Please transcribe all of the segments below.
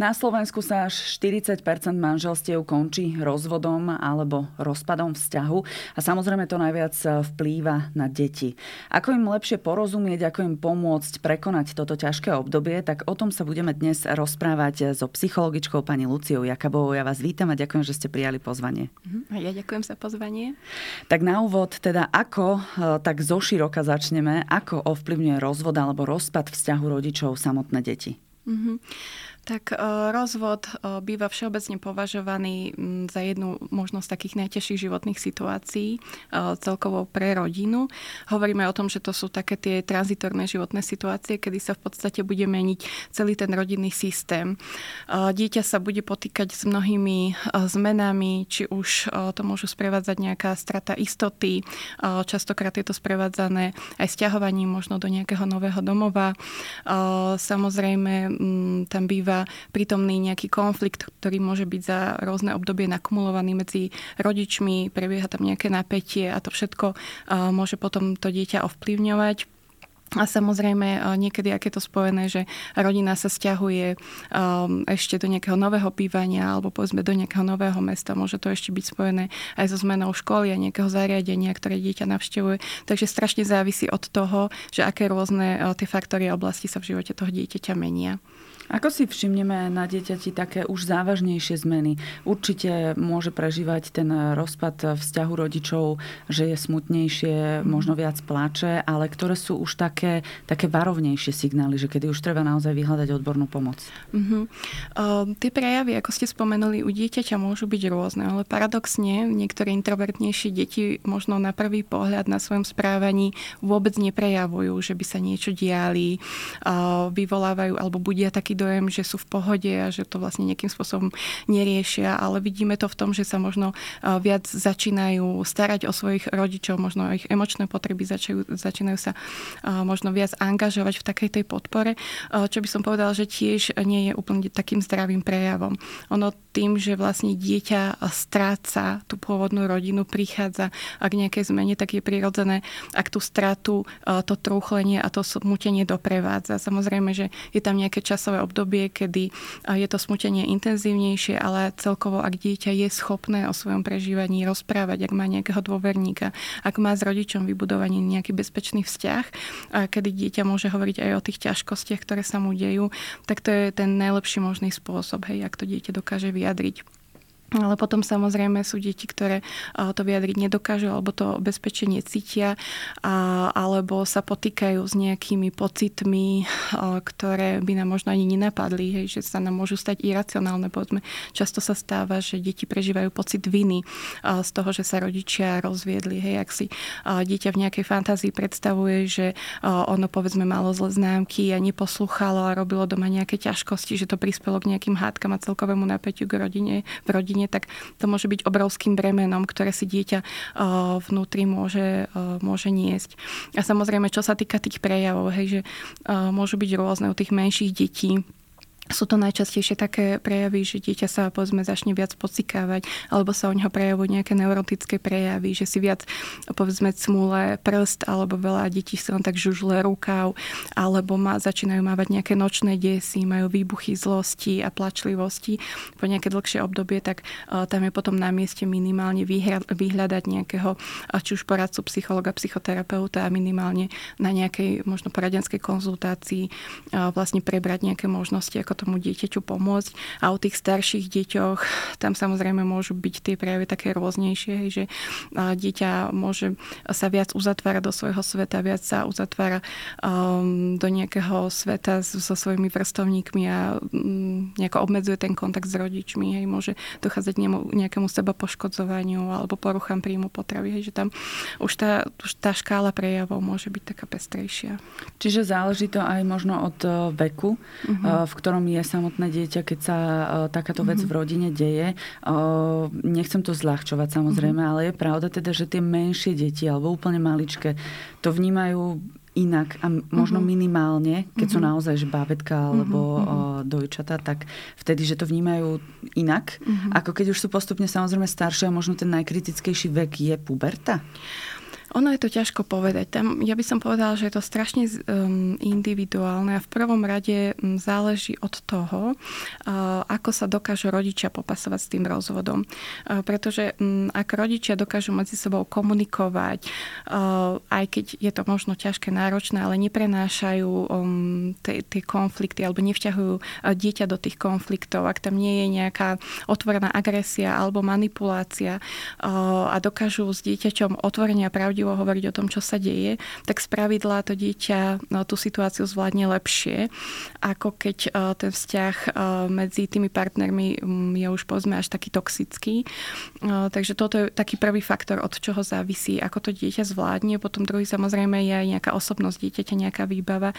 Na Slovensku sa až 40% manželstiev končí rozvodom alebo rozpadom vzťahu a samozrejme to najviac vplýva na deti. Ako im lepšie porozumieť, ako im pomôcť prekonať toto ťažké obdobie, tak o tom sa budeme dnes rozprávať so psychologičkou pani Luciou Jakabovou. Ja vás vítam a ďakujem, že ste prijali pozvanie. Mhm, ja ďakujem za pozvanie. Tak na úvod, teda ako, e, tak zoširoka začneme, ako ovplyvňuje rozvod alebo rozpad vzťahu rodičov samotné deti? Mm-hmm. Tak e, rozvod e, býva všeobecne považovaný za jednu možnosť takých najťažších životných situácií e, celkovo pre rodinu. Hovoríme o tom, že to sú také tie tranzitorné životné situácie, kedy sa v podstate bude meniť celý ten rodinný systém. Dieťa sa bude potýkať s mnohými zmenami, či už to môžu sprevádzať nejaká strata istoty, častokrát je to sprevádzané aj stiahovaním možno do nejakého nového domova. Samozrejme, tam býva býva prítomný nejaký konflikt, ktorý môže byť za rôzne obdobie nakumulovaný medzi rodičmi, prebieha tam nejaké napätie a to všetko môže potom to dieťa ovplyvňovať. A samozrejme niekedy, aké to spojené, že rodina sa stiahuje um, ešte do nejakého nového bývania alebo povedzme do nejakého nového mesta. Môže to ešte byť spojené aj so zmenou školy a nejakého zariadenia, ktoré dieťa navštevuje. Takže strašne závisí od toho, že aké rôzne uh, tie faktory a oblasti sa v živote toho dieťaťa menia. Ako si všimneme na dieťati také už závažnejšie zmeny? Určite môže prežívať ten rozpad vzťahu rodičov, že je smutnejšie, možno viac plače, ale ktoré sú už také, také varovnejšie signály, že kedy už treba naozaj vyhľadať odbornú pomoc? Uh-huh. Uh, tie prejavy, ako ste spomenuli, u dieťaťa môžu byť rôzne, ale paradoxne niektoré introvertnejšie deti možno na prvý pohľad na svojom správaní vôbec neprejavujú, že by sa niečo diali, uh, vyvolávajú alebo budia taký dojem, že sú v pohode a že to vlastne nejakým spôsobom neriešia, ale vidíme to v tom, že sa možno viac začínajú starať o svojich rodičov, možno o ich emočné potreby, začajú, začínajú sa možno viac angažovať v takej tej podpore, čo by som povedala, že tiež nie je úplne takým zdravým prejavom. Ono tým, že vlastne dieťa stráca tú pôvodnú rodinu, prichádza k nejakej zmene, tak je prirodzené, ak tú stratu, to trúchlenie a to smutenie doprevádza. Samozrejme, že je tam nejaké časové obdobie, kedy je to smutenie intenzívnejšie, ale celkovo, ak dieťa je schopné o svojom prežívaní rozprávať, ak má nejakého dôverníka, ak má s rodičom vybudovaný nejaký bezpečný vzťah, kedy dieťa môže hovoriť aj o tých ťažkostiach, ktoré sa mu dejú, tak to je ten najlepší možný spôsob, hej, ak to dieťa dokáže vyjadriť. Ale potom samozrejme sú deti, ktoré to vyjadriť nedokážu alebo to bezpečenie cítia alebo sa potýkajú s nejakými pocitmi, ktoré by nám možno ani nenapadli, hej, že sa nám môžu stať iracionálne. Povedzme. Často sa stáva, že deti prežívajú pocit viny z toho, že sa rodičia rozviedli. Hej, ak si dieťa v nejakej fantázii predstavuje, že ono povedzme malo zle známky a neposlúchalo a robilo doma nejaké ťažkosti, že to prispelo k nejakým hádkam a celkovému napätiu k rodine, v rodine rodine, tak to môže byť obrovským bremenom, ktoré si dieťa eh, vnútri môže, eh, môže niesť. A samozrejme, čo sa týka tých prejavov, hej, že eh, môžu byť rôzne u tých menších detí, sú to najčastejšie také prejavy, že dieťa sa povedzme začne viac pocikávať, alebo sa u neho prejavujú nejaké neurotické prejavy, že si viac povedzme cmúle prst, alebo veľa detí si len tak žužle rukav, alebo má, začínajú mávať nejaké nočné desy, majú výbuchy zlosti a plačlivosti po nejaké dlhšie obdobie, tak uh, tam je potom na mieste minimálne vyhľadať nejakého či už poradcu psychologa, psychoterapeuta a minimálne na nejakej možno poradenskej konzultácii uh, vlastne prebrať nejaké možnosti, ako tomu dieťaťu pomôcť. A u tých starších deťoch tam samozrejme môžu byť tie prejavy také rôznejšie, hej, že dieťa môže sa viac uzatvárať do svojho sveta, viac sa uzatvára um, do nejakého sveta so svojimi vrstovníkmi a um, nejako obmedzuje ten kontakt s rodičmi. Hej, môže dochádzať nejakému seba poškodzovaniu alebo poruchám príjmu potravy. Hej, že tam už tá, už tá škála prejavov môže byť taká pestrejšia. Čiže záleží to aj možno od e, veku, uh-huh. v ktorom je samotné dieťa, keď sa e, takáto vec uh-huh. v rodine deje. Nechcem to zľahčovať samozrejme, uh-huh. ale je pravda teda, že tie menšie deti alebo úplne maličké to vnímajú inak a možno uh-huh. minimálne, keď uh-huh. sú naozaj že bábetka alebo uh-huh. dojčata, tak vtedy, že to vnímajú inak, uh-huh. ako keď už sú postupne samozrejme staršie a možno ten najkritickejší vek je puberta? Ono je to ťažko povedať. Tam, ja by som povedala, že je to strašne um, individuálne a v prvom rade um, záleží od toho, uh, ako sa dokážu rodičia popasovať s tým rozvodom. Uh, pretože um, ak rodičia dokážu medzi sebou komunikovať, uh, aj keď je to možno ťažké, náročné, ale neprenášajú um, tie konflikty alebo nevťahujú uh, dieťa do tých konfliktov, ak tam nie je nejaká otvorená agresia alebo manipulácia uh, a dokážu s dieťaťom otvorenia pravde pravdivo hovoriť o tom, čo sa deje, tak z pravidla to dieťa no, tú situáciu zvládne lepšie, ako keď uh, ten vzťah uh, medzi tými partnermi um, je už povedzme až taký toxický. Uh, takže toto je taký prvý faktor, od čoho závisí, ako to dieťa zvládne. Potom druhý samozrejme je aj nejaká osobnosť dieťaťa, nejaká výbava.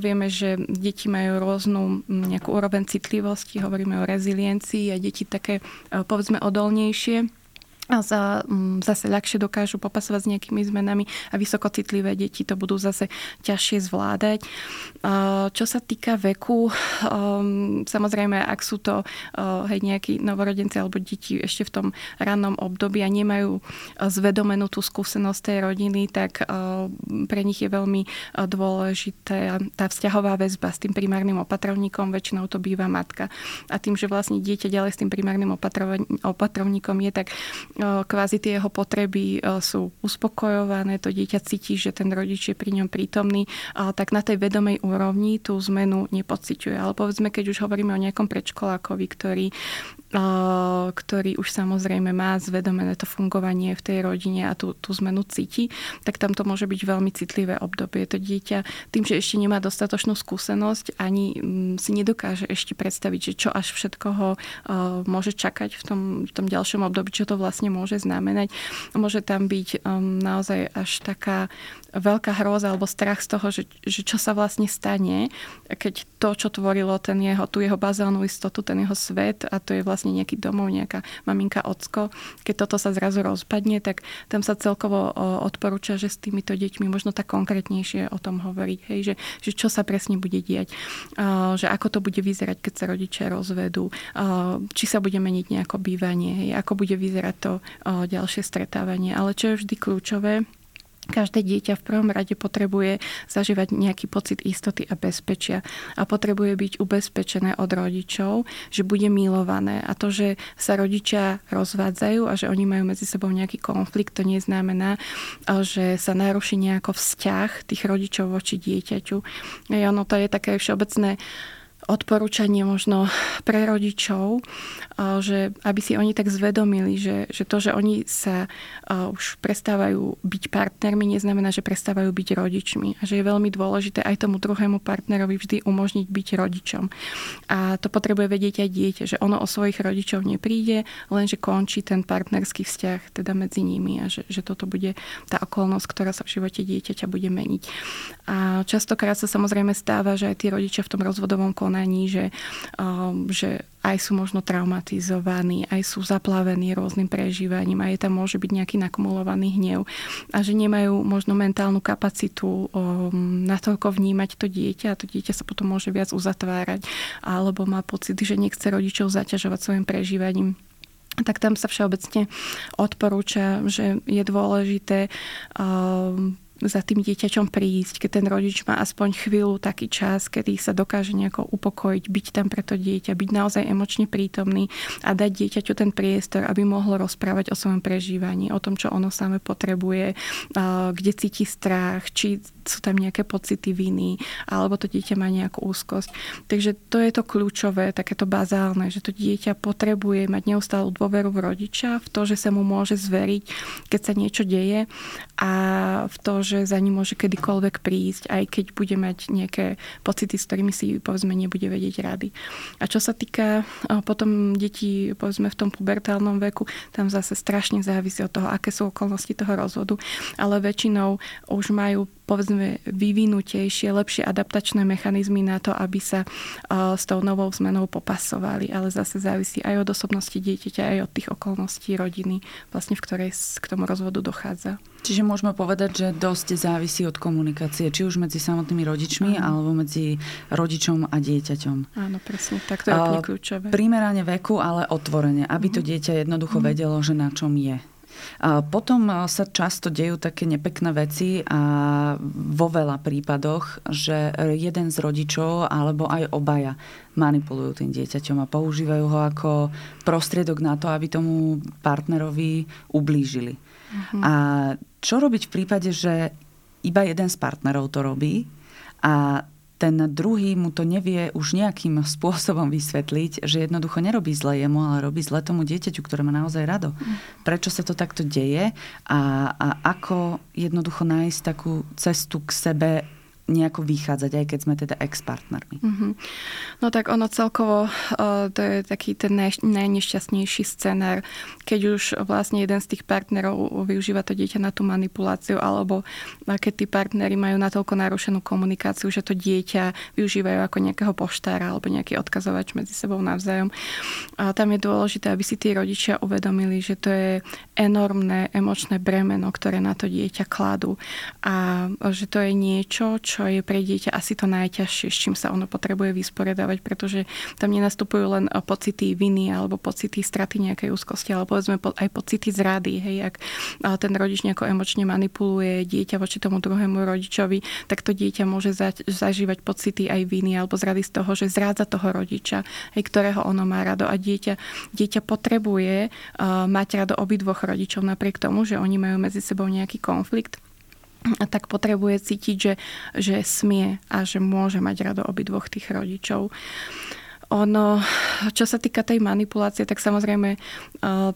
Vieme, že deti majú rôznu nejakú úroveň citlivosti, hovoríme o reziliencii a deti také povedzme odolnejšie a za, mm, zase ľahšie dokážu popasovať s nejakými zmenami a vysokocitlivé deti to budú zase ťažšie zvládať. Čo sa týka veku, um, samozrejme, ak sú to uh, hej, nejakí novorodenci alebo deti ešte v tom rannom období a nemajú uh, zvedomenú tú skúsenosť tej rodiny, tak uh, pre nich je veľmi dôležité tá vzťahová väzba s tým primárnym opatrovníkom, väčšinou to býva matka. A tým, že vlastne dieťa ďalej s tým primárnym opatrovníkom je, tak kvázi tie jeho potreby sú uspokojované, to dieťa cíti, že ten rodič je pri ňom prítomný, tak na tej vedomej úrovni tú zmenu nepociťuje. Ale povedzme, keď už hovoríme o nejakom predškolákovi, ktorý ktorý už samozrejme má zvedomené to fungovanie v tej rodine a tú, tú zmenu cíti, tak tam to môže byť veľmi citlivé obdobie. To dieťa tým, že ešte nemá dostatočnú skúsenosť, ani mm, si nedokáže ešte predstaviť, že čo až všetko ho môže čakať v tom, v tom ďalšom období, čo to vlastne môže znamenať. Môže tam byť um, naozaj až taká veľká hrôza alebo strach z toho, že, že čo sa vlastne stane, keď to, čo tvorilo ten jeho, tú jeho bazálnu istotu, ten jeho svet a to je vlastne nejaký domov, nejaká maminka, ocko, keď toto sa zrazu rozpadne, tak tam sa celkovo odporúča, že s týmito deťmi možno tak konkrétnejšie o tom hovoriť, hej, že, že čo sa presne bude diať, že ako to bude vyzerať, keď sa rodičia rozvedú, či sa bude meniť nejako bývanie, hej, ako bude vyzerať to ďalšie stretávanie. Ale čo je vždy kľúčové, Každé dieťa v prvom rade potrebuje zažívať nejaký pocit istoty a bezpečia a potrebuje byť ubezpečené od rodičov, že bude milované. A to, že sa rodičia rozvádzajú a že oni majú medzi sebou nejaký konflikt, to neznamená, že sa naruší nejako vzťah tých rodičov voči dieťaťu. Ono to je také všeobecné odporúčanie možno pre rodičov, že aby si oni tak zvedomili, že, že to, že oni sa už prestávajú byť partnermi, neznamená, že prestávajú byť rodičmi. A že je veľmi dôležité aj tomu druhému partnerovi vždy umožniť byť rodičom. A to potrebuje vedieť aj dieťa, že ono o svojich rodičov nepríde, lenže končí ten partnerský vzťah teda medzi nimi a že, že toto bude tá okolnosť, ktorá sa v živote dieťaťa bude meniť. A častokrát sa samozrejme stáva, že aj tí rodičia v tom rozvodovom konaní konaní, že, um, že aj sú možno traumatizovaní, aj sú zaplavení rôznym prežívaním, aj tam môže byť nejaký nakumulovaný hnev a že nemajú možno mentálnu kapacitu um, natoľko vnímať to dieťa a to dieťa sa potom môže viac uzatvárať alebo má pocit, že nechce rodičov zaťažovať svojim prežívaním. Tak tam sa všeobecne odporúča, že je dôležité um, za tým dieťaťom prísť, keď ten rodič má aspoň chvíľu taký čas, kedy sa dokáže nejako upokojiť, byť tam pre to dieťa, byť naozaj emočne prítomný a dať dieťaťu ten priestor, aby mohlo rozprávať o svojom prežívaní, o tom, čo ono samé potrebuje, kde cíti strach, či sú tam nejaké pocity viny, alebo to dieťa má nejakú úzkosť. Takže to je to kľúčové, takéto bazálne, že to dieťa potrebuje mať neustálu dôveru v rodiča, v to, že sa mu môže zveriť, keď sa niečo deje a v to, že za ním môže kedykoľvek prísť, aj keď bude mať nejaké pocity, s ktorými si povedzme nebude vedieť rady. A čo sa týka potom detí povedzme v tom pubertálnom veku, tam zase strašne závisí od toho, aké sú okolnosti toho rozvodu, ale väčšinou už majú povedzme vyvinutejšie, lepšie adaptačné mechanizmy na to, aby sa s tou novou zmenou popasovali. Ale zase závisí aj od osobnosti dieťaťa, aj od tých okolností rodiny, vlastne v ktorej k tomu rozvodu dochádza. Čiže môžeme povedať, že dosť závisí od komunikácie, či už medzi samotnými rodičmi, Aha. alebo medzi rodičom a dieťaťom. Áno, presne. Tak to je úplne kľúčové. Primerane veku, ale otvorene, aby to mhm. dieťa jednoducho mhm. vedelo, že na čom je. Potom sa často dejú také nepekné veci a vo veľa prípadoch, že jeden z rodičov alebo aj obaja manipulujú tým dieťaťom a používajú ho ako prostriedok na to, aby tomu partnerovi ublížili. Uh-huh. A čo robiť v prípade, že iba jeden z partnerov to robí a ten druhý mu to nevie už nejakým spôsobom vysvetliť, že jednoducho nerobí zle jemu, ale robí zle tomu dieťaťu, ktoré má naozaj rado. Prečo sa to takto deje a, a ako jednoducho nájsť takú cestu k sebe nejako vychádzať, aj keď sme teda ex-partnermi. Mm-hmm. No tak ono celkovo, uh, to je taký ten naj, najnešťastnejší scenár, keď už vlastne jeden z tých partnerov využíva to dieťa na tú manipuláciu, alebo keď tí partnery majú natoľko narušenú komunikáciu, že to dieťa využívajú ako nejakého poštára alebo nejaký odkazovač medzi sebou navzájom. A tam je dôležité, aby si tí rodičia uvedomili, že to je enormné emočné bremeno, ktoré na to dieťa kladú. A že to je niečo, čo čo je pre dieťa asi to najťažšie, s čím sa ono potrebuje vysporiadavať, pretože tam nenastupujú len eh, pocity viny alebo pocity straty nejakej úzkosti, ale povedzme aj pocity zrady. Hej, ak eh, ten rodič nejako emočne manipuluje dieťa voči tomu druhému rodičovi, tak to dieťa môže zažívať pocity aj viny alebo zrady z toho, že zrádza toho rodiča, hej, ktorého ono má rado. A dieťa, dieťa potrebuje uh, mať rado obidvoch rodičov napriek tomu, že oni majú medzi sebou nejaký konflikt tak potrebuje cítiť, že, že smie a že môže mať rado obidvoch tých rodičov. Ono, čo sa týka tej manipulácie, tak samozrejme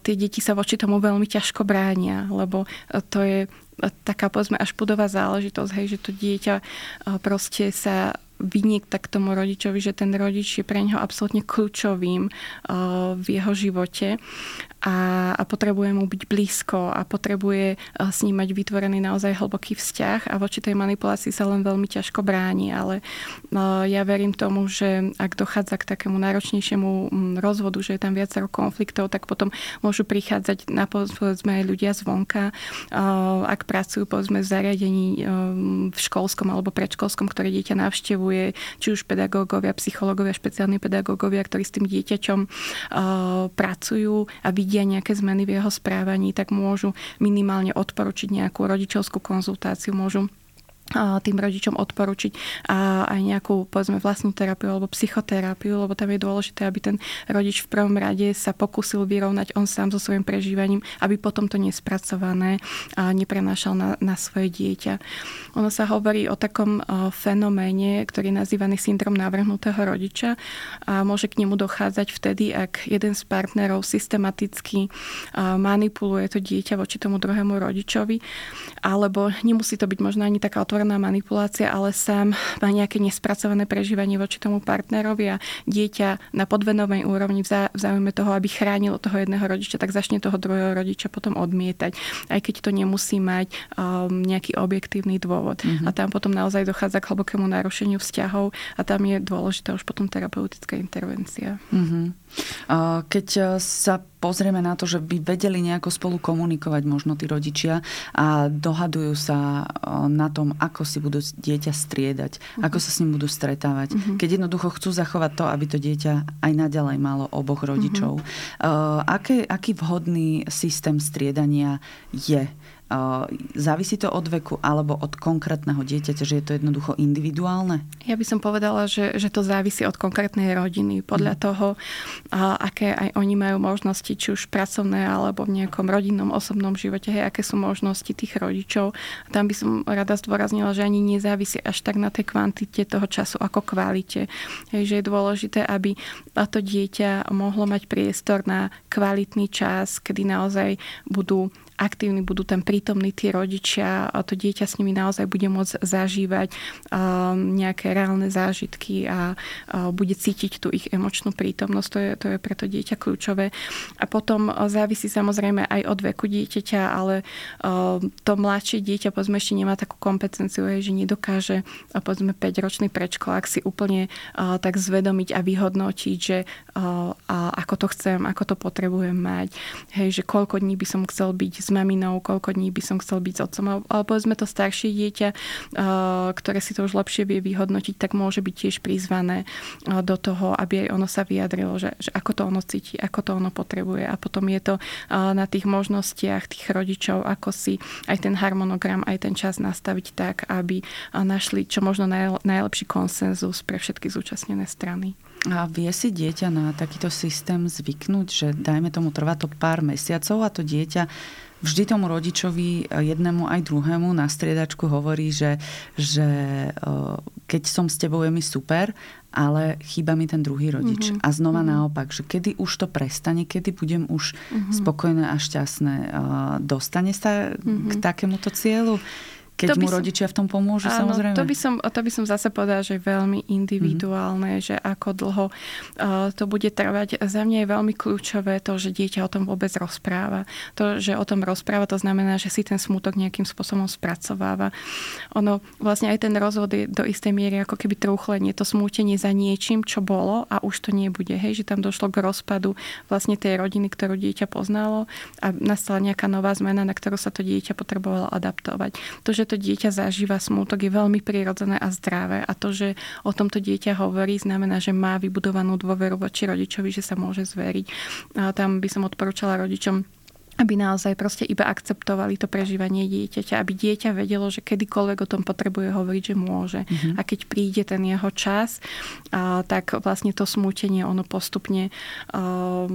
tie deti sa voči tomu veľmi ťažko bránia, lebo to je taká povedzme až pudová záležitosť, hej, že to dieťa proste sa vyniek tak tomu rodičovi, že ten rodič je pre neho absolútne kľúčovým v jeho živote a, a potrebuje mu byť blízko a potrebuje eh, s ním mať vytvorený naozaj hlboký vzťah a voči tej manipulácii sa len veľmi ťažko bráni, ale eh, ja verím tomu, že ak dochádza k takému náročnejšiemu mm, rozvodu, že je tam viacero konfliktov, tak potom môžu prichádzať na povedzme aj ľudia zvonka, eh, ak pracujú povedzme v zariadení v školskom alebo predškolskom, ktoré dieťa navštevuje, či už pedagógovia, psychológovia, špeciálni pedagógovia, ktorí s tým dieťaťom pracujú a vidia vidia nejaké zmeny v jeho správaní, tak môžu minimálne odporučiť nejakú rodičovskú konzultáciu, môžu tým rodičom odporučiť a aj nejakú povedzme vlastnú terapiu alebo psychoterapiu, lebo tam je dôležité, aby ten rodič v prvom rade sa pokusil vyrovnať on sám so svojím prežívaním, aby potom to nespracované neprenášal na, na svoje dieťa. Ono sa hovorí o takom fenoméne, ktorý je nazývaný syndrom navrhnutého rodiča a môže k nemu dochádzať vtedy, ak jeden z partnerov systematicky manipuluje to dieťa voči tomu druhému rodičovi, alebo nemusí to byť možno ani taká otvorená manipulácia, ale sám má nejaké nespracované prežívanie voči tomu partnerovi a dieťa na podvedomej úrovni v záujme toho, aby chránilo toho jedného rodiča, tak začne toho druhého rodiča potom odmietať, aj keď to nemusí mať um, nejaký objektívny dôvod. Mm-hmm. A tam potom naozaj dochádza k hlbokému narušeniu vzťahov a tam je dôležitá už potom terapeutická intervencia. Mm-hmm. Keď e, sa pozrieme na to, že by vedeli nejako spolu komunikovať možno tí rodičia a dohadujú sa e, na tom, ako si budú dieťa striedať, uh-huh. ako sa s ním budú stretávať. Uh-huh. Keď jednoducho chcú zachovať to, aby to dieťa aj naďalej malo oboch rodičov. Uh-huh. Aký, aký vhodný systém striedania je? Závisí to od veku alebo od konkrétneho dieťaťa, že je to jednoducho individuálne? Ja by som povedala, že, že to závisí od konkrétnej rodiny. Podľa mm. toho, aké aj oni majú možnosti, či už pracovné alebo v nejakom rodinnom, osobnom živote, hej, aké sú možnosti tých rodičov. Tam by som rada zdôraznila, že ani nezávisí až tak na tej kvantite toho času ako kvalite. Hej, že je dôležité, aby to dieťa mohlo mať priestor na kvalitný čas, kedy naozaj budú aktívni, budú tam prítomní tí rodičia a to dieťa s nimi naozaj bude môcť zažívať nejaké reálne zážitky a bude cítiť tú ich emočnú prítomnosť. To je, to je pre to dieťa kľúčové. A potom závisí samozrejme aj od veku dieťaťa, ale to mladšie dieťa povedzme ešte nemá takú kompetenciu, že nedokáže povedzme 5-ročný prečkolák si úplne tak zvedomiť a vyhodnotiť, že ako to chcem, ako to potrebujem mať. Hej, že koľko dní by som chcel byť maminou, koľko dní by som chcel byť s otcom. Ale povedzme to staršie dieťa, ktoré si to už lepšie vie vyhodnotiť, tak môže byť tiež prizvané do toho, aby aj ono sa vyjadrilo, že, že ako to ono cíti, ako to ono potrebuje. A potom je to na tých možnostiach tých rodičov, ako si aj ten harmonogram, aj ten čas nastaviť tak, aby našli čo možno najlepší konsenzus pre všetky zúčastnené strany. A vie si dieťa na takýto systém zvyknúť, že dajme tomu trvá to pár mesiacov a to dieťa vždy tomu rodičovi e, jednému aj druhému na striedačku hovorí, že, že e, keď som s tebou je mi super, ale chýba mi ten druhý rodič. Mm-hmm. A znova mm-hmm. naopak, že kedy už to prestane, kedy budem už mm-hmm. spokojné a šťastné. E, dostane sa mm-hmm. k takémuto cieľu? Keď to mu som, rodičia v tom pomôžu, áno, samozrejme. To by, som, to by som zase povedala, že je veľmi individuálne, mm-hmm. že ako dlho uh, to bude trvať. Za mňa je veľmi kľúčové to, že dieťa o tom vôbec rozpráva. To, že o tom rozpráva, to znamená, že si ten smutok nejakým spôsobom spracováva. Ono, vlastne aj ten rozvod je do istej miery ako keby trúchlenie, to smútenie za niečím, čo bolo a už to nebude. Hej, že tam došlo k rozpadu vlastne tej rodiny, ktorú dieťa poznalo a nastala nejaká nová zmena, na ktorú sa to dieťa potrebovalo adaptovať. To, že to dieťa zažíva smútok, je veľmi prirodzené a zdravé. A to, že o tomto dieťa hovorí, znamená, že má vybudovanú dôveru voči rodičovi, že sa môže zveriť. A tam by som odporúčala rodičom aby naozaj proste iba akceptovali to prežívanie dieťaťa, aby dieťa vedelo, že kedykoľvek o tom potrebuje hovoriť, že môže. Mm-hmm. A keď príde ten jeho čas, a, tak vlastne to smútenie ono postupne a,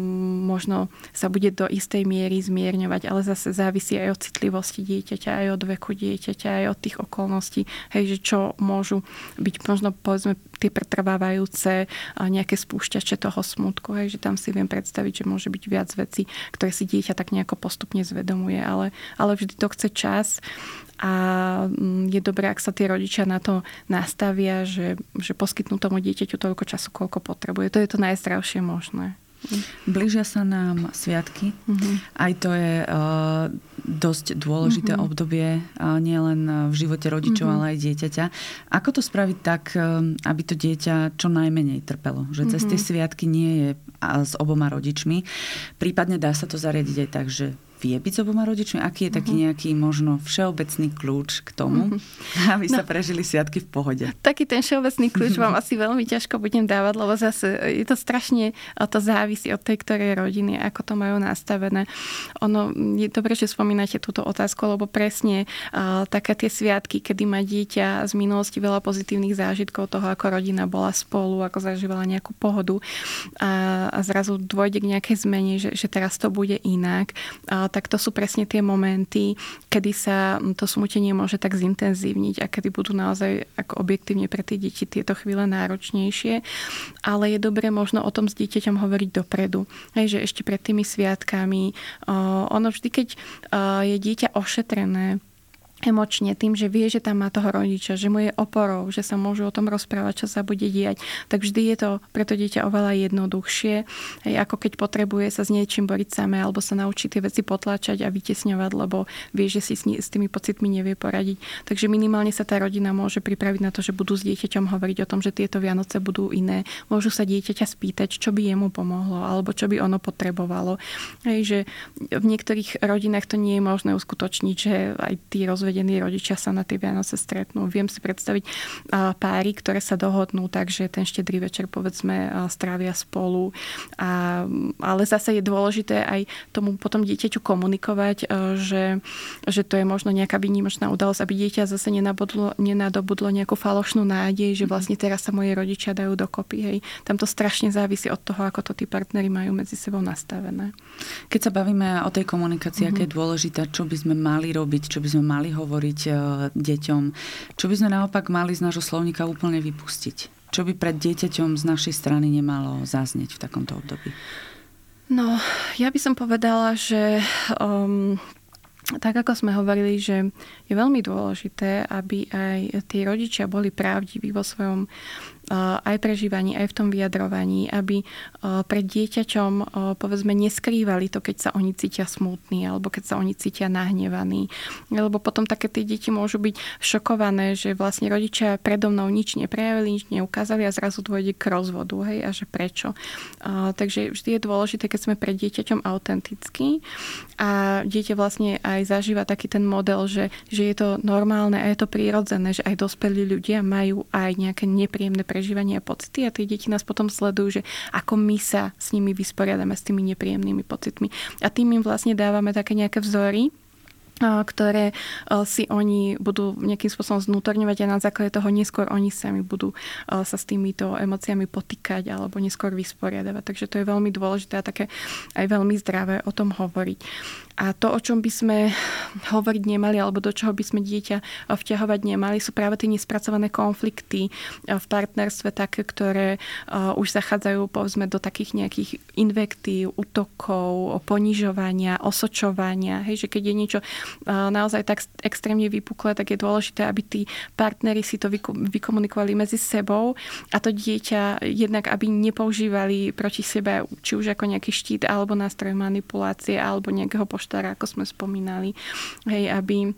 možno sa bude do istej miery zmierňovať, ale zase závisí aj od citlivosti dieťaťa, aj od veku dieťaťa, aj od tých okolností, hej, že čo môžu byť možno povedzme tie pretrvávajúce nejaké spúšťače toho smutku, hej, že tam si viem predstaviť, že môže byť viac vecí, ktoré si dieťa tak nejako postupne zvedomuje, ale, ale vždy to chce čas a mm, je dobré, ak sa tie rodičia na to nastavia, že, že poskytnú tomu dieťaťu toľko času, koľko potrebuje. To je to najzdravšie možné. Blížia sa nám sviatky. Mm-hmm. Aj to je uh, dosť dôležité mm-hmm. obdobie uh, nielen v živote rodičov, mm-hmm. ale aj dieťaťa. Ako to spraviť tak, um, aby to dieťa čo najmenej trpelo? Že cez mm-hmm. tie sviatky nie je s oboma rodičmi. Prípadne dá sa to zariadiť aj tak, že vie byť s oboma rodičmi? Aký je taký mhm. nejaký možno všeobecný kľúč k tomu, uh-huh. aby sa no, prežili sviatky v pohode? Taký ten všeobecný kľúč vám asi veľmi ťažko budem dávať, lebo zase je to strašne, to závisí od tej ktorej rodiny, ako to majú nastavené. Ono je dobre, že spomínate túto otázku, lebo presne uh, také tie sviatky, kedy má dieťa z minulosti veľa pozitívnych zážitkov toho, ako rodina bola spolu, ako zažívala nejakú pohodu a, a zrazu dôjde k nejakej zmene, že, že teraz to bude inak. Uh, tak to sú presne tie momenty, kedy sa to smutenie môže tak zintenzívniť a kedy budú naozaj ako objektívne pre tie deti tieto chvíle náročnejšie. Ale je dobré možno o tom s dieťaťom hovoriť dopredu. Hej, že ešte pred tými sviatkami. Ono vždy, keď je dieťa ošetrené, emočne tým, že vie, že tam má toho rodiča, že mu je oporou, že sa môžu o tom rozprávať, čo sa bude diať, tak vždy je to pre to dieťa oveľa jednoduchšie, aj ako keď potrebuje sa s niečím boriť samé alebo sa naučiť tie veci potláčať a vytesňovať, lebo vie, že si s tými pocitmi nevie poradiť. Takže minimálne sa tá rodina môže pripraviť na to, že budú s dieťaťom hovoriť o tom, že tieto Vianoce budú iné. Môžu sa dieťaťa spýtať, čo by jemu pomohlo alebo čo by ono potrebovalo. Hej, že v niektorých rodinách to nie je možné uskutočniť, že aj tí rozvedení rozvedení rodičia sa na tie Vianoce stretnú. Viem si predstaviť páry, ktoré sa dohodnú, takže ten štedrý večer povedzme strávia spolu. A, ale zase je dôležité aj tomu potom dieťaťu komunikovať, že, že to je možno nejaká výnimočná udalosť, aby dieťa zase nenabudlo, nenadobudlo nejakú falošnú nádej, že vlastne teraz sa moje rodičia dajú dokopy. Hej. Tam to strašne závisí od toho, ako to tí partnery majú medzi sebou nastavené. Keď sa bavíme o tej komunikácii, mm-hmm. aké je mhm. dôležité, čo by sme mali robiť, čo by sme mali hovoriť uh, deťom, čo by sme naopak mali z nášho slovníka úplne vypustiť? Čo by pred dieťaťom z našej strany nemalo zaznieť v takomto období? No, ja by som povedala, že um, tak ako sme hovorili, že je veľmi dôležité, aby aj tí rodičia boli pravdiví vo svojom aj prežívaní, aj v tom vyjadrovaní, aby pred dieťaťom povedzme neskrývali to, keď sa oni cítia smutní alebo keď sa oni cítia nahnevaní. Lebo potom také tie deti môžu byť šokované, že vlastne rodičia predo mnou nič neprejavili, nič neukázali a zrazu dôjde k rozvodu. Hej, a že prečo. Takže vždy je dôležité, keď sme pred dieťaťom autentickí a dieťa vlastne aj zažíva taký ten model, že, že je to normálne a je to prírodzené, že aj dospelí ľudia majú aj nejaké nepríjemné prežívania a pocity a tie deti nás potom sledujú, že ako my sa s nimi vysporiadame s tými nepríjemnými pocitmi. A tým im vlastne dávame také nejaké vzory, ktoré si oni budú nejakým spôsobom znútorňovať a na základe toho neskôr oni sami budú sa s týmito emóciami potýkať alebo neskôr vysporiadavať. Takže to je veľmi dôležité a také aj veľmi zdravé o tom hovoriť. A to, o čom by sme hovoriť nemali, alebo do čoho by sme dieťa vťahovať nemali, sú práve tie nespracované konflikty v partnerstve, také, ktoré už zachádzajú povedzme do takých nejakých invektív, útokov, ponižovania, osočovania. Hej, že keď je niečo naozaj tak extrémne vypuklé, tak je dôležité, aby tí partnery si to vykomunikovali medzi sebou a to dieťa jednak, aby nepoužívali proti sebe či už ako nejaký štít alebo nástroj manipulácie alebo nejakého poštára, ako sme spomínali. Hej, aby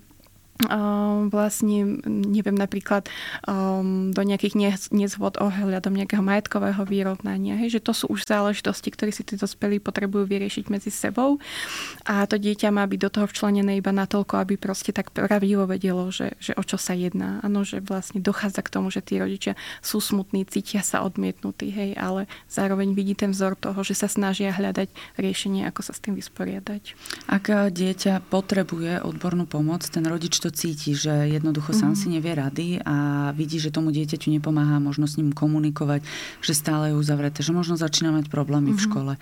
vlastne, neviem, napríklad um, do nejakých nezvod ohľadom nejakého majetkového vyrovnania. Hej, že to sú už záležitosti, ktoré si tí dospelí potrebujú vyriešiť medzi sebou a to dieťa má byť do toho včlenené iba natoľko, aby proste tak pravdivo vedelo, že, že o čo sa jedná. Áno, že vlastne dochádza k tomu, že tí rodičia sú smutní, cítia sa odmietnutí, hej, ale zároveň vidí ten vzor toho, že sa snažia hľadať riešenie, ako sa s tým vysporiadať. Ak dieťa potrebuje odbornú pomoc, ten rodič to cíti, že jednoducho mm-hmm. sám mhm. si nevie rady a vidí, že tomu dieťaťu nepomáha, možno s ním komunikovať, že stále je uzavreté, že možno začína mať problémy mm-hmm. v mhm. škole.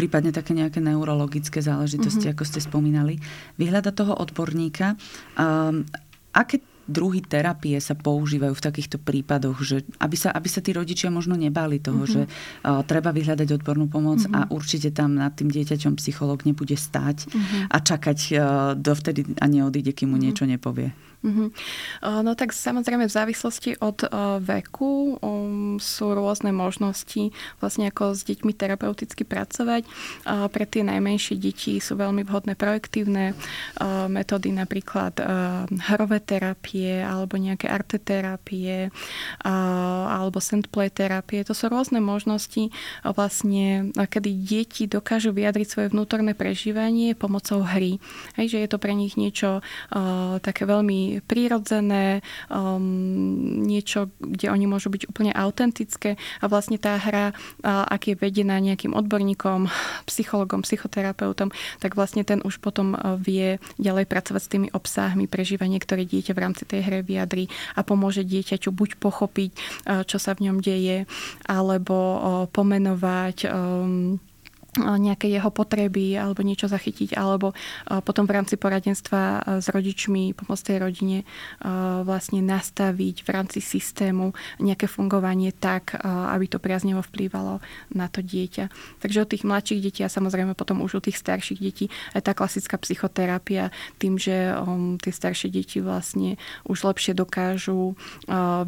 Prípadne také nejaké neurologické záležitosti, mm-hmm. ako ste spomínali. Vyhľada toho odborníka. Um, aké druhy terapie sa používajú v takýchto prípadoch, že aby sa, aby sa tí rodičia možno nebali toho, mm-hmm. že uh, treba vyhľadať odbornú pomoc mm-hmm. a určite tam nad tým dieťaťom psychológ nebude stať mm-hmm. a čakať uh, dovtedy a neodíde, kým mu mm-hmm. niečo nepovie. Mm-hmm. No tak samozrejme v závislosti od veku um, sú rôzne možnosti vlastne ako s deťmi terapeuticky pracovať. Pre tie najmenšie deti sú veľmi vhodné projektívne metódy, napríklad hrové terapie alebo nejaké arteterapie alebo sandplay terapie. To sú rôzne možnosti vlastne, kedy deti dokážu vyjadriť svoje vnútorné prežívanie pomocou hry. Hej, že je to pre nich niečo také veľmi prírodzené, um, niečo, kde oni môžu byť úplne autentické a vlastne tá hra, ak je vedená nejakým odborníkom, psychologom, psychoterapeutom, tak vlastne ten už potom vie ďalej pracovať s tými obsahmi prežívania, ktoré dieťa v rámci tej hry vyjadrí a pomôže dieťaťu buď pochopiť, uh, čo sa v ňom deje, alebo uh, pomenovať um, nejaké jeho potreby alebo niečo zachytiť, alebo potom v rámci poradenstva s rodičmi, pomôcť tej rodine vlastne nastaviť v rámci systému nejaké fungovanie tak, aby to priaznevo vplývalo na to dieťa. Takže od tých mladších detí a samozrejme potom už u tých starších detí aj tá klasická psychoterapia tým, že um, tie staršie deti vlastne už lepšie dokážu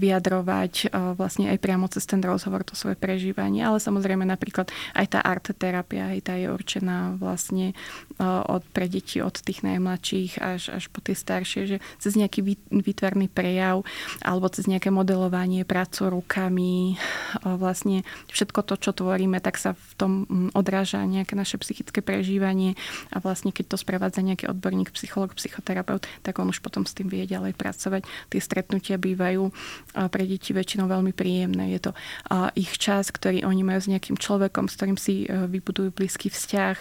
vyjadrovať vlastne aj priamo cez ten rozhovor to svoje prežívanie, ale samozrejme napríklad aj tá art terapia psychoterapia, hej, tá je určená vlastne od, pre deti od tých najmladších až, až po tie staršie, že cez nejaký výtvarný prejav alebo cez nejaké modelovanie, prácu rukami, vlastne všetko to, čo tvoríme, tak sa v tom odráža nejaké naše psychické prežívanie a vlastne keď to sprevádza nejaký odborník, psycholog, psychoterapeut, tak on už potom s tým vie ďalej pracovať. Tie stretnutia bývajú pre deti väčšinou veľmi príjemné. Je to ich čas, ktorý oni majú s nejakým človekom, s ktorým si e, vybudujú blízky vzťah,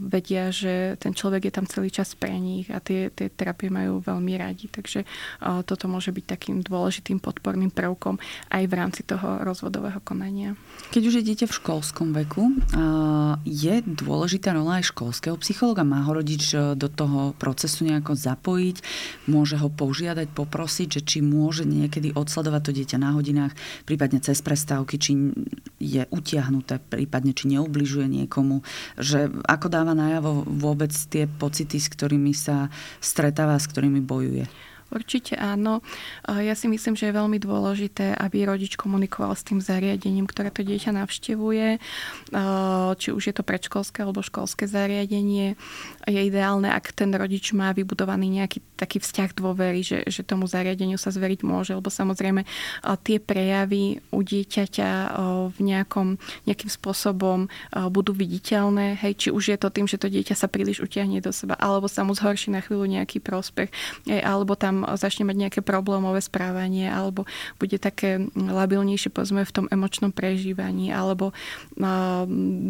vedia, že ten človek je tam celý čas pre nich a tie, tie terapie majú veľmi radi. Takže toto môže byť takým dôležitým podporným prvkom aj v rámci toho rozvodového konania. Keď už je dieťa v školskom veku, je dôležitá rola aj školského psychologa. Má ho rodič e, do toho procesu nejako zapojiť? Môže ho požiadať, poprosiť, že či môže niekedy odsledovať to dieťa na hodinách, prípadne cez prestávky, či je utiahnuté, prípadne či neubližuje niekomu, že ako dáva najavo vôbec tie pocity, s ktorými sa stretáva, s ktorými bojuje? Určite áno. Ja si myslím, že je veľmi dôležité, aby rodič komunikoval s tým zariadením, ktoré to dieťa navštevuje. Či už je to predškolské alebo školské zariadenie. Je ideálne, ak ten rodič má vybudovaný nejaký taký vzťah dôvery, že, že tomu zariadeniu sa zveriť môže, lebo samozrejme tie prejavy u dieťaťa v nejakom, nejakým spôsobom budú viditeľné. Hej, či už je to tým, že to dieťa sa príliš utiahne do seba, alebo sa mu zhorší na chvíľu nejaký prospech, alebo tam začne mať nejaké problémové správanie alebo bude také labilnejšie povedzme v tom emočnom prežívaní alebo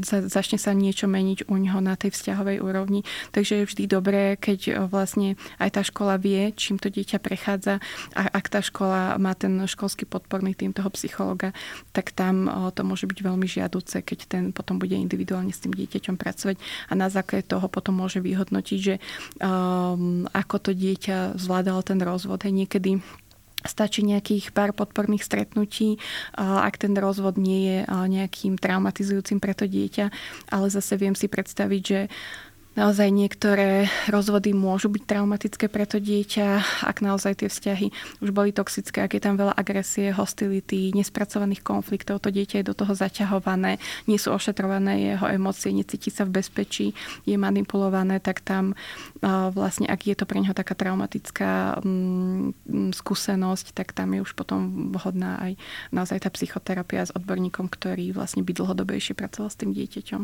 začne sa niečo meniť u neho na tej vzťahovej úrovni. Takže je vždy dobré, keď vlastne aj tá škola vie, čím to dieťa prechádza a ak tá škola má ten školský podporný tým toho psychologa, tak tam to môže byť veľmi žiaduce, keď ten potom bude individuálne s tým dieťaťom pracovať a na základe toho potom môže vyhodnotiť, že um, ako to dieťa zvládalo ten rozvod. Hej, niekedy stačí nejakých pár podporných stretnutí, ak ten rozvod nie je nejakým traumatizujúcim pre to dieťa, ale zase viem si predstaviť, že naozaj niektoré rozvody môžu byť traumatické pre to dieťa, ak naozaj tie vzťahy už boli toxické, ak je tam veľa agresie, hostility, nespracovaných konfliktov, to dieťa je do toho zaťahované, nie sú ošetrované jeho emócie, necíti sa v bezpečí, je manipulované, tak tam vlastne, ak je to pre neho taká traumatická mm, skúsenosť, tak tam je už potom vhodná aj naozaj tá psychoterapia s odborníkom, ktorý vlastne by dlhodobejšie pracoval s tým dieťaťom.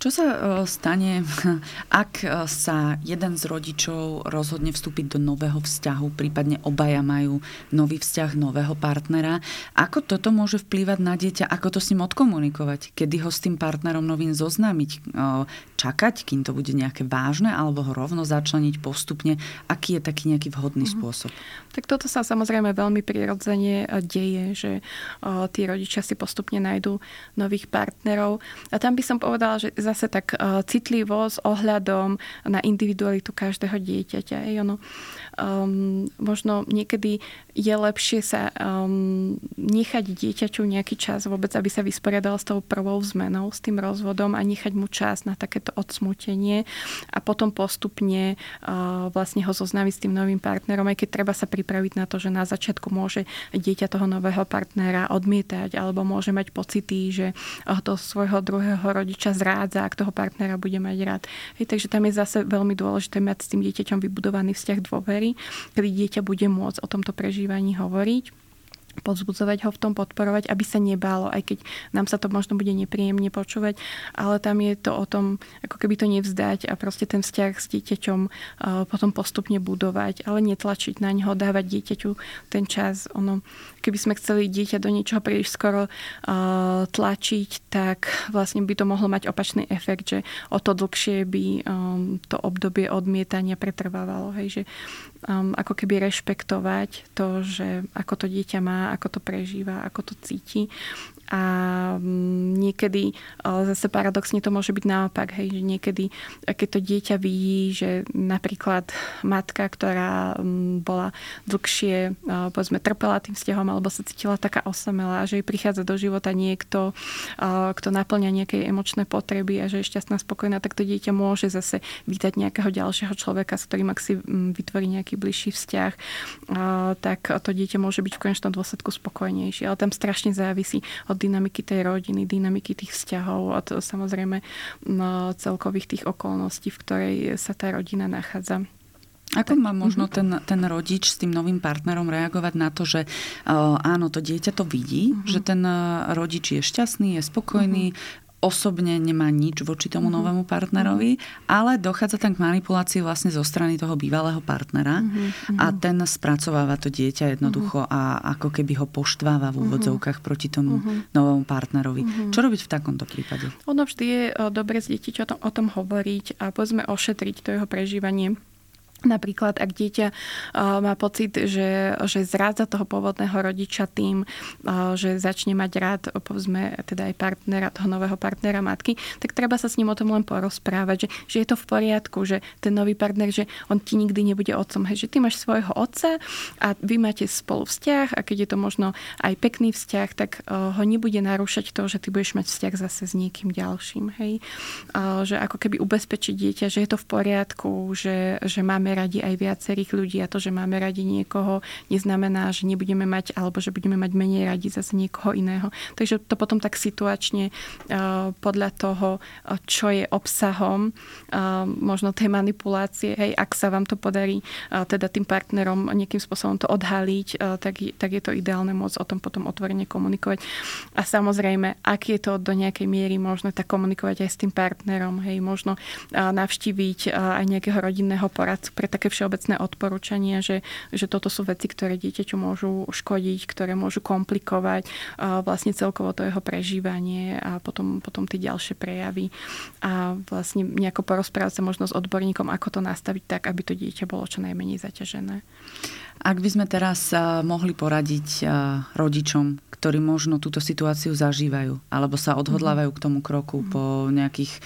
Čo sa e, stane, ak e, sa jeden z rodičov rozhodne vstúpiť do nového vzťahu, prípadne obaja majú nový vzťah nového partnera, ako toto môže vplývať na dieťa, ako to s ním odkomunikovať, kedy ho s tým partnerom novým zoznámiť, e, čakať, kým to bude nejaké vážne, alebo ho rovno začleniť postupne, aký je taký nejaký vhodný mm-hmm. spôsob? Tak toto sa samozrejme veľmi prirodzene e, deje, že tí rodičia si postupne nájdú nových partnerov. A tam by som povedala, že zase tak citlivosť ohľad ohľadom na individualitu každého dieťaťa. Ej, ono, um, možno niekedy je lepšie sa um, nechať dieťaťu nejaký čas vôbec, aby sa vysporiadal s tou prvou zmenou, s tým rozvodom a nechať mu čas na takéto odsmutenie a potom postupne uh, vlastne ho zoznámiť s tým novým partnerom, aj keď treba sa pripraviť na to, že na začiatku môže dieťa toho nového partnera odmietať alebo môže mať pocity, že toho svojho druhého rodiča zrádza, ak toho partnera bude mať rád. Hej, takže tam je zase veľmi dôležité mať s tým dieťaťom vybudovaný vzťah dôvery, kedy dieťa bude môcť o tomto prežívaní hovoriť pozbudzovať ho v tom, podporovať, aby sa nebálo, aj keď nám sa to možno bude nepríjemne počúvať, ale tam je to o tom, ako keby to nevzdať a proste ten vzťah s dieťaťom potom postupne budovať, ale netlačiť na neho, dávať dieťaťu ten čas. Ono, keby sme chceli dieťa do niečoho príliš skoro tlačiť, tak vlastne by to mohlo mať opačný efekt, že o to dlhšie by to obdobie odmietania pretrvávalo. Hej, že um, ako keby rešpektovať to, že ako to dieťa má, ako to prežíva, ako to cíti a mm, niekedy, zase paradoxne to môže byť naopak, hej, že niekedy, keď to dieťa vidí, že napríklad matka, ktorá mm, bola dlhšie, povedzme, trpela tým vzťahom alebo sa cítila taká osamelá, že jej prichádza do života niekto, kto naplňa nejaké emočné potreby a že je šťastná, spokojná, tak to dieťa môže zase vítať nejakého ďalšieho človeka, s ktorým ak si mm, vytvorí nejaký bližší vzťah, tak to dieťa môže byť v konečnom dôsledku spokojnejšie. Ale tam strašne závisí od dynamiky tej rodiny, dynamiky tých vzťahov, od samozrejme celkových tých okolností, v ktorej sa tá rodina nachádza. Ako má možno mhm. ten, ten rodič s tým novým partnerom reagovať na to, že uh, áno, to dieťa to vidí, uh-huh. že ten uh, rodič je šťastný, je spokojný, uh-huh osobne nemá nič voči tomu uh-huh. novému partnerovi, uh-huh. ale dochádza tam k manipulácii vlastne zo strany toho bývalého partnera uh-huh. a ten spracováva to dieťa jednoducho uh-huh. a ako keby ho poštváva v úvodzovkách uh-huh. proti tomu uh-huh. novému partnerovi. Uh-huh. Čo robiť v takomto prípade? Ono vždy je dobre s dieťaťom o tom, o tom hovoriť a povedzme ošetriť to jeho prežívanie Napríklad, ak dieťa uh, má pocit, že, že zrádza toho pôvodného rodiča tým, uh, že začne mať rád, povedzme, teda aj partnera, toho nového partnera matky, tak treba sa s ním o tom len porozprávať, že, že je to v poriadku, že ten nový partner, že on ti nikdy nebude otcom, hej, že ty máš svojho otca a vy máte spolu vzťah a keď je to možno aj pekný vzťah, tak uh, ho nebude narúšať to, že ty budeš mať vzťah zase s niekým ďalším, hej. Že ako keby ubezpečiť dieťa, že je to v poriadku, že, že máme radi aj viacerých ľudí a to, že máme radi niekoho, neznamená, že nebudeme mať alebo že budeme mať menej radi zase niekoho iného. Takže to potom tak situačne podľa toho, čo je obsahom možno tej manipulácie, hej, ak sa vám to podarí teda tým partnerom nejakým spôsobom to odhaliť, tak, tak je to ideálne môcť o tom potom otvorene komunikovať. A samozrejme, ak je to do nejakej miery možné, tak komunikovať aj s tým partnerom, hej, možno navštíviť aj nejakého rodinného poradcu pre také všeobecné odporúčanie, že, že toto sú veci, ktoré dieťaťu môžu škodiť, ktoré môžu komplikovať vlastne celkovo to jeho prežívanie a potom, potom tie ďalšie prejavy a vlastne nejako porozprávať sa možno s odborníkom, ako to nastaviť tak, aby to dieťa bolo čo najmenej zaťažené. Ak by sme teraz mohli poradiť rodičom, ktorí možno túto situáciu zažívajú, alebo sa odhodlávajú k tomu kroku po nejakých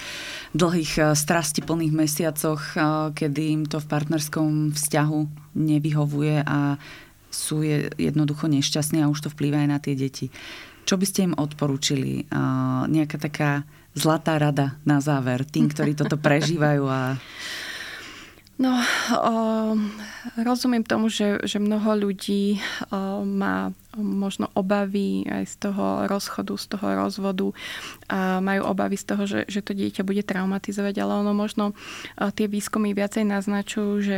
dlhých strastiplných mesiacoch, kedy im to v partnerskom vzťahu nevyhovuje a sú jednoducho nešťastní a už to vplýva aj na tie deti. Čo by ste im odporúčili? Nejaká taká zlatá rada na záver tým, ktorí toto prežívajú a No, o, rozumiem tomu, že, že mnoho ľudí o, má možno obavy aj z toho rozchodu, z toho rozvodu a majú obavy z toho, že, že to dieťa bude traumatizovať, ale ono možno tie výskumy viacej naznačujú, že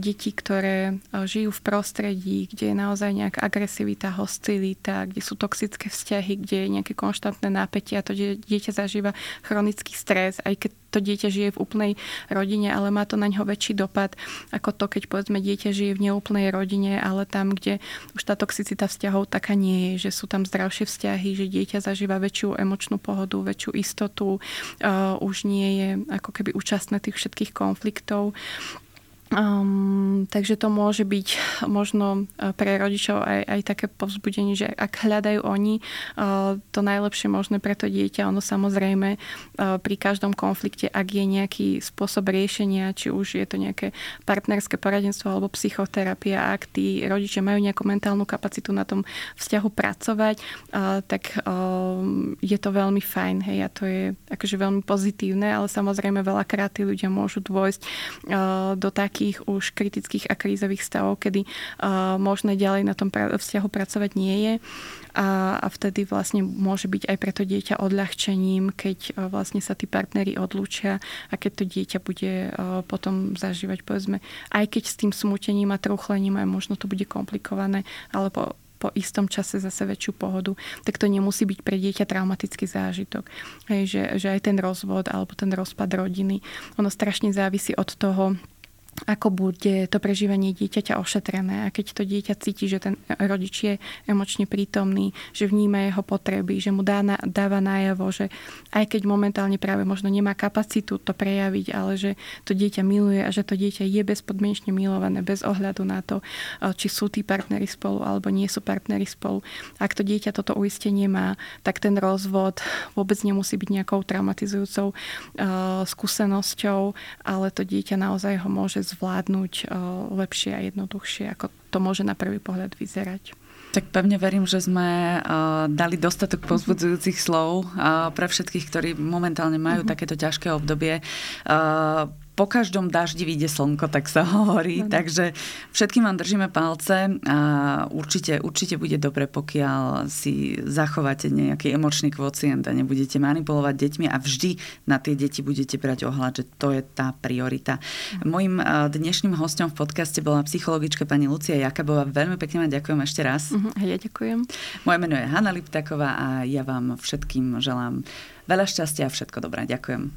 deti, ktoré žijú v prostredí, kde je naozaj nejaká agresivita, hostilita, kde sú toxické vzťahy, kde je nejaké konštantné napätie a to dieťa zažíva chronický stres, aj keď to dieťa žije v úplnej rodine, ale má to na ňo väčší dopad ako to, keď povedzme dieťa žije v neúplnej rodine, ale tam, kde už tá toxicita vzťahov taká nie je, že sú tam zdravšie vzťahy, že dieťa zažíva väčšiu emočnú pohodu, väčšiu istotu, uh, už nie je ako keby účastné tých všetkých konfliktov. Um, takže to môže byť možno e, pre rodičov aj, aj také povzbudenie, že ak hľadajú oni uh, to najlepšie možné pre to dieťa, ono samozrejme uh, pri každom konflikte, ak je nejaký spôsob riešenia, či už je to nejaké partnerské poradenstvo alebo psychoterapia, ak tí rodičia majú nejakú mentálnu kapacitu na tom vzťahu pracovať, uh, tak je to veľmi fajn, hej, a to je akože veľmi pozitívne, ale samozrejme veľakrát tí ľudia môžu dôjsť do takých takých už kritických a krízových stavov, kedy uh, možné ďalej na tom pra- vzťahu pracovať nie je a, a vtedy vlastne môže byť aj pre to dieťa odľahčením, keď uh, vlastne sa tí partnery odlúčia a keď to dieťa bude uh, potom zažívať, povedzme, aj keď s tým smútením a truchlením aj možno to bude komplikované, alebo po istom čase zase väčšiu pohodu, tak to nemusí byť pre dieťa traumatický zážitok. Hej, že, že aj ten rozvod alebo ten rozpad rodiny, ono strašne závisí od toho, ako bude to prežívanie dieťaťa ošetrené. A keď to dieťa cíti, že ten rodič je emočne prítomný, že vníma jeho potreby, že mu dá na, dáva najavo, že aj keď momentálne práve možno nemá kapacitu to prejaviť, ale že to dieťa miluje a že to dieťa je bezpodmienečne milované bez ohľadu na to, či sú tí partnery spolu alebo nie sú partnery spolu. Ak to dieťa toto uistenie má, tak ten rozvod vôbec nemusí byť nejakou traumatizujúcou uh, skúsenosťou, ale to dieťa naozaj ho môže zvládnuť eh, lepšie a jednoduchšie, ako to môže na prvý pohľad vyzerať. Tak pevne verím, že sme uh, dali dostatok pozbudzujúcich slov uh, pre všetkých, ktorí momentálne majú uh-huh. takéto ťažké obdobie. Uh, po každom daždi vyjde slnko, tak sa hovorí. Ano. Takže všetkým vám držíme palce a určite, určite bude dobre, pokiaľ si zachováte nejaký emočný kvocient a nebudete manipulovať deťmi a vždy na tie deti budete brať ohľad, že to je tá priorita. Mojím dnešným hostom v podcaste bola psychologička pani Lucia Jakabová. Veľmi pekne vám ďakujem ešte raz. Uh-huh, ja ďakujem. Moje meno je Hanna Liptaková a ja vám všetkým želám veľa šťastia a všetko dobré. Ďakujem.